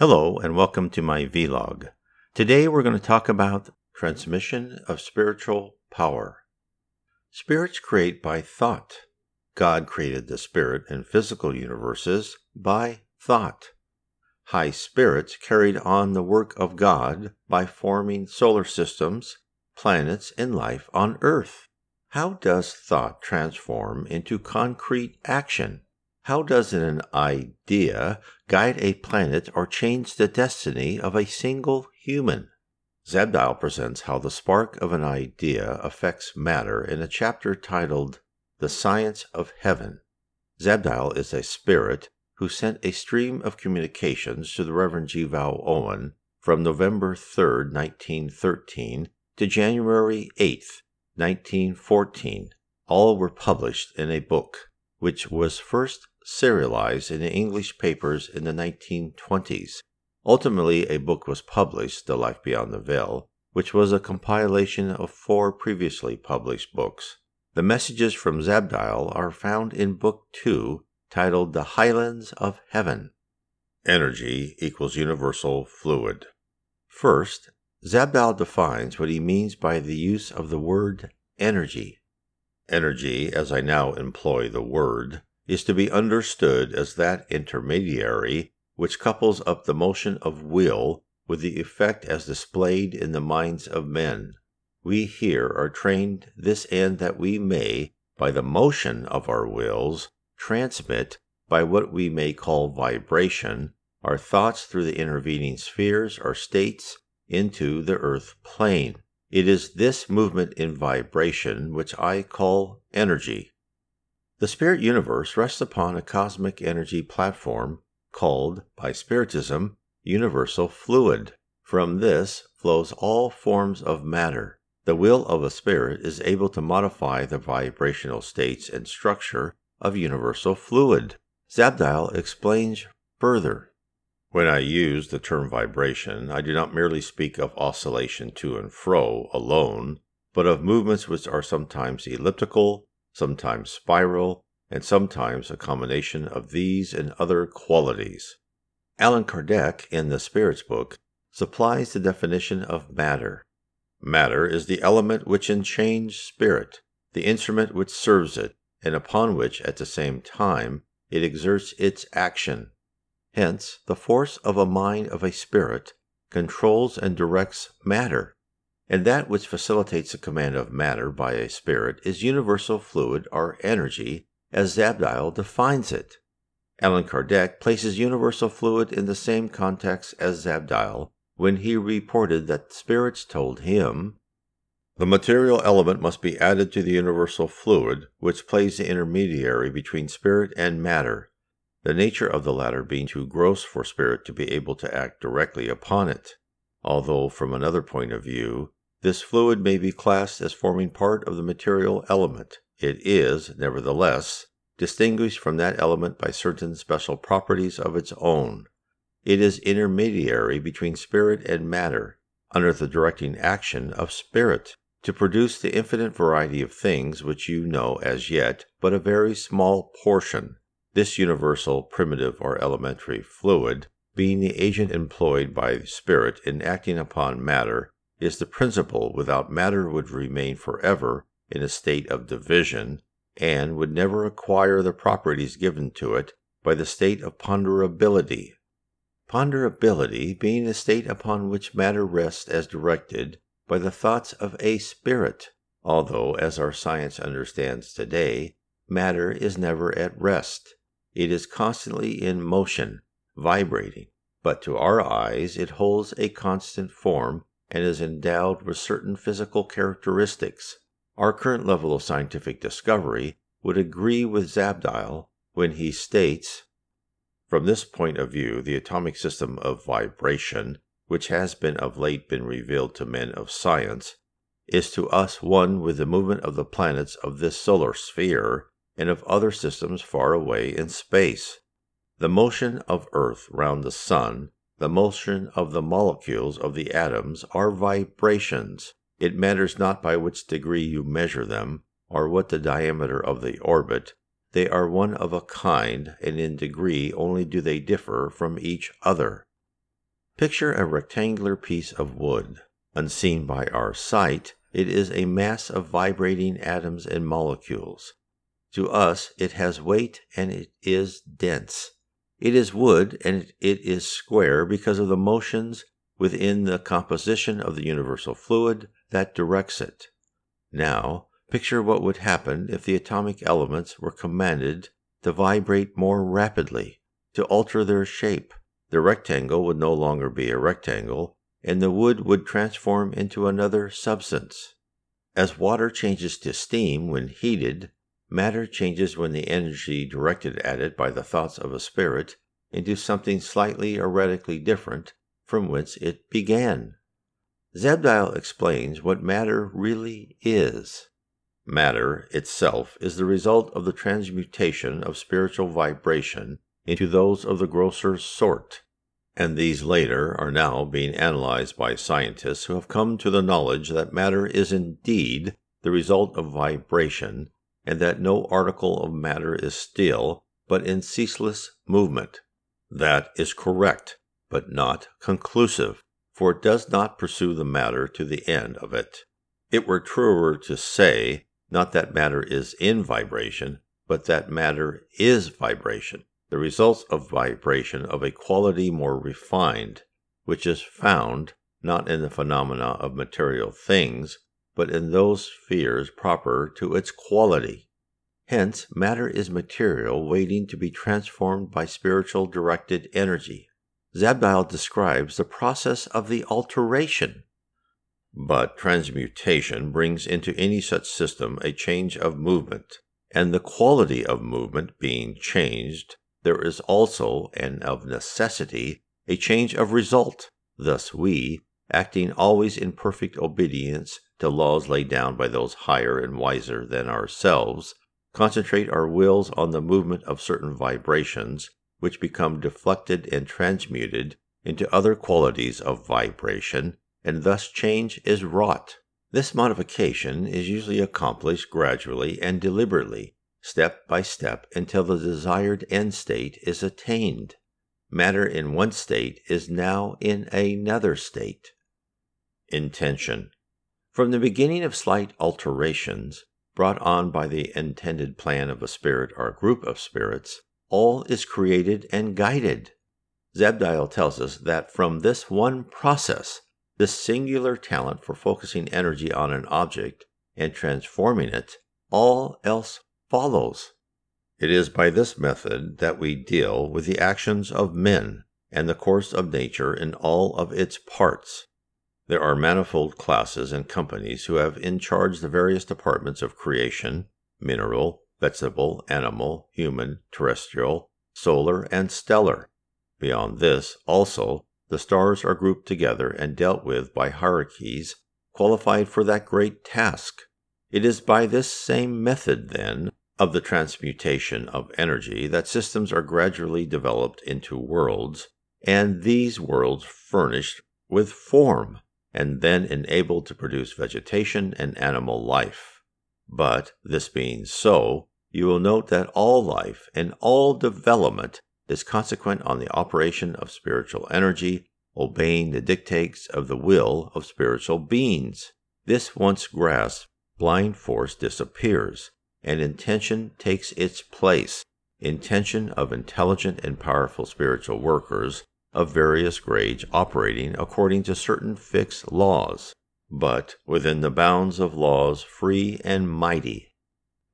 Hello, and welcome to my vlog. Today we're going to talk about transmission of spiritual power. Spirits create by thought. God created the spirit and physical universes by thought. High spirits carried on the work of God by forming solar systems, planets, and life on Earth. How does thought transform into concrete action? How does an idea guide a planet or change the destiny of a single human? Zabdiel presents how the spark of an idea affects matter in a chapter titled The Science of Heaven. Zabdiel is a spirit who sent a stream of communications to the Reverend G. Vale Owen from November 3, 1913 to January 8, 1914. All were published in a book, which was first serialized in the English papers in the 1920s. Ultimately, a book was published, The Life Beyond the Veil, which was a compilation of four previously published books. The messages from Zabdiel are found in Book 2, titled The Highlands of Heaven. Energy equals universal fluid. First, Zabdiel defines what he means by the use of the word energy. Energy, as I now employ the word, is to be understood as that intermediary which couples up the motion of will with the effect as displayed in the minds of men. We here are trained this end that we may, by the motion of our wills, transmit, by what we may call vibration, our thoughts through the intervening spheres or states into the earth plane. It is this movement in vibration which I call energy. The spirit universe rests upon a cosmic energy platform called, by Spiritism, universal fluid. From this flows all forms of matter. The will of a spirit is able to modify the vibrational states and structure of universal fluid. Zabdiel explains further. When I use the term vibration, I do not merely speak of oscillation to and fro alone, but of movements which are sometimes elliptical, sometimes spiral, and sometimes a combination of these and other qualities. Allan Kardec, in the Spirits book, supplies the definition of matter. Matter is the element which enchains spirit, the instrument which serves it, and upon which, at the same time, it exerts its action. Hence, the force of a mind of a spirit controls and directs matter and that which facilitates the command of matter by a spirit is universal fluid or energy, as Zabdiel defines it. Allan Kardec places universal fluid in the same context as Zabdiel when he reported that spirits told him, The material element must be added to the universal fluid, which plays the intermediary between spirit and matter, the nature of the latter being too gross for spirit to be able to act directly upon it. Although, from another point of view, this fluid may be classed as forming part of the material element. It is, nevertheless, distinguished from that element by certain special properties of its own. It is intermediary between spirit and matter, under the directing action of spirit, to produce the infinite variety of things which you know as yet but a very small portion. This universal, primitive, or elementary fluid, being the agent employed by spirit in acting upon matter, is the principle without matter would remain forever in a state of division and would never acquire the properties given to it by the state of ponderability. Ponderability being a state upon which matter rests as directed by the thoughts of a spirit, although, as our science understands today, matter is never at rest. It is constantly in motion, vibrating, but to our eyes it holds a constant form and is endowed with certain physical characteristics. Our current level of scientific discovery would agree with Zabdiel when he states From this point of view, the atomic system of vibration, which has been of late been revealed to men of science, is to us one with the movement of the planets of this solar sphere and of other systems far away in space. The motion of Earth round the Sun the motion of the molecules of the atoms are vibrations. It matters not by which degree you measure them, or what the diameter of the orbit. They are one of a kind, and in degree only do they differ from each other. Picture a rectangular piece of wood. Unseen by our sight, it is a mass of vibrating atoms and molecules. To us, it has weight and it is dense. It is wood and it is square because of the motions within the composition of the universal fluid that directs it. Now, picture what would happen if the atomic elements were commanded to vibrate more rapidly, to alter their shape. The rectangle would no longer be a rectangle, and the wood would transform into another substance. As water changes to steam when heated, matter changes when the energy directed at it by the thoughts of a spirit into something slightly or radically different from whence it began. Zabdiel explains what matter really is. Matter itself is the result of the transmutation of spiritual vibration into those of the grosser sort, and these later are now being analyzed by scientists who have come to the knowledge that matter is indeed the result of vibration, and that no article of matter is still, but in ceaseless movement. That is correct, but not conclusive, for it does not pursue the matter to the end of it. It were truer to say not that matter is in vibration, but that matter is vibration, the results of vibration of a quality more refined, which is found not in the phenomena of material things, but in those spheres proper to its quality. Hence, matter is material waiting to be transformed by spiritual directed energy. Zabdiel describes the process of the alteration but transmutation brings into any such system a change of movement, and the quality of movement being changed, there is also, and of necessity, a change of result. Thus we, acting always in perfect obedience to laws laid down by those higher and wiser than ourselves, concentrate our wills on the movement of certain vibrations, which become deflected and transmuted into other qualities of vibration and thus change is wrought. This modification is usually accomplished gradually and deliberately, step by step, until the desired end state is attained. Matter in one state is now in another state. Intention. From the beginning of slight alterations, brought on by the intended plan of a spirit or group of spirits, all is created and guided. Zabdiel tells us that from this one process, this singular talent for focusing energy on an object and transforming it, all else follows. It is by this method that we deal with the actions of men and the course of nature in all of its parts. There are manifold classes and companies who have in charge the various departments of creation mineral, vegetable, animal, human, terrestrial, solar, and stellar. Beyond this, also, the stars are grouped together and dealt with by hierarchies qualified for that great task. It is by this same method, then, of the transmutation of energy that systems are gradually developed into worlds, and these worlds furnished with form, and then enabled to produce vegetation and animal life. But, this being so, you will note that all life and all development is consequent on the operation of spiritual energy, obeying the dictates of the will of spiritual beings. This once grasped, blind force disappears, and intention takes its place. Intention of intelligent and powerful spiritual workers of various grades operating according to certain fixed laws, but within the bounds of laws free and mighty.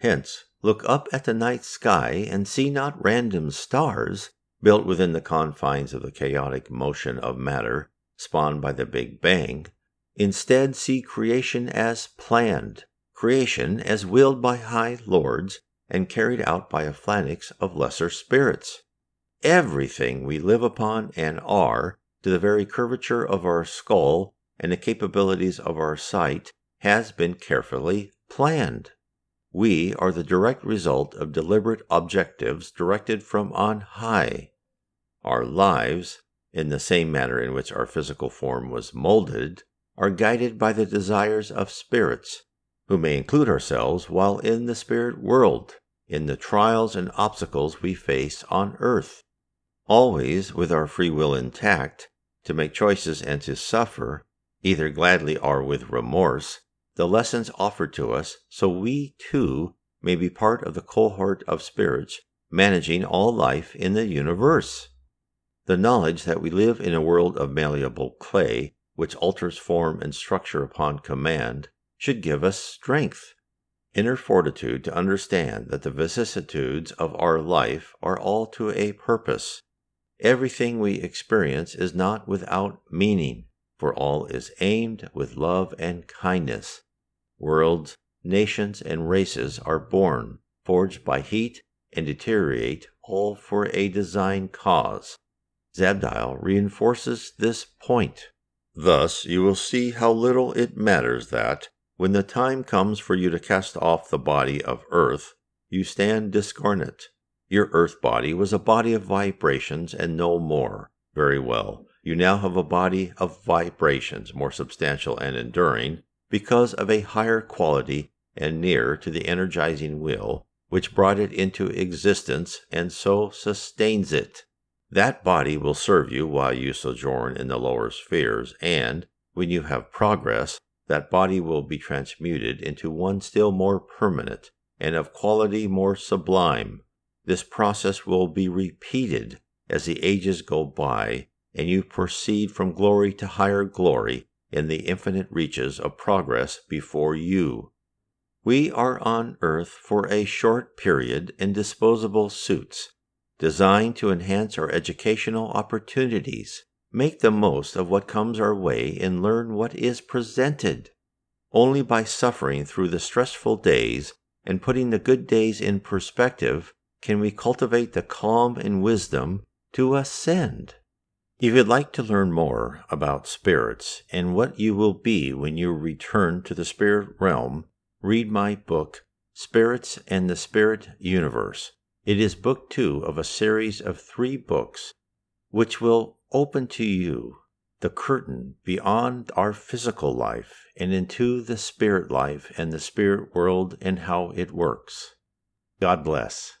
Hence, Look up at the night sky and see not random stars built within the confines of the chaotic motion of matter spawned by the Big Bang. Instead, see creation as planned, creation as willed by high lords and carried out by a phalanx of lesser spirits. Everything we live upon and are, to the very curvature of our skull and the capabilities of our sight, has been carefully planned. We are the direct result of deliberate objectives directed from on high. Our lives, in the same manner in which our physical form was molded, are guided by the desires of spirits, who may include ourselves while in the spirit world, in the trials and obstacles we face on earth. Always with our free will intact, to make choices and to suffer, either gladly or with remorse, the lessons offered to us so we too may be part of the cohort of spirits managing all life in the universe. The knowledge that we live in a world of malleable clay, which alters form and structure upon command, should give us strength, inner fortitude to understand that the vicissitudes of our life are all to a purpose. Everything we experience is not without meaning, for all is aimed with love and kindness. Worlds, nations, and races are born, forged by heat, and deteriorate all for a designed cause. Zabdiel reinforces this point. Thus, you will see how little it matters that, when the time comes for you to cast off the body of earth, you stand discarnate. Your earth body was a body of vibrations and no more. Very well. You now have a body of vibrations, more substantial and enduring, because of a higher quality and nearer to the energizing will which brought it into existence and so sustains it. That body will serve you while you sojourn in the lower spheres, and, when you have progress, that body will be transmuted into one still more permanent and of quality more sublime. This process will be repeated as the ages go by, and you proceed from glory to higher glory in the infinite reaches of progress before you. We are on earth for a short period in disposable suits designed to enhance our educational opportunities, make the most of what comes our way, and learn what is presented. Only by suffering through the stressful days and putting the good days in perspective can we cultivate the calm and wisdom to ascend. If you'd like to learn more about spirits and what you will be when you return to the spirit realm, read my book, Spirits and the Spirit Universe it is book two of a series of three books which will open to you the curtain beyond our physical life and into the spirit life and the spirit world and how it works. God bless.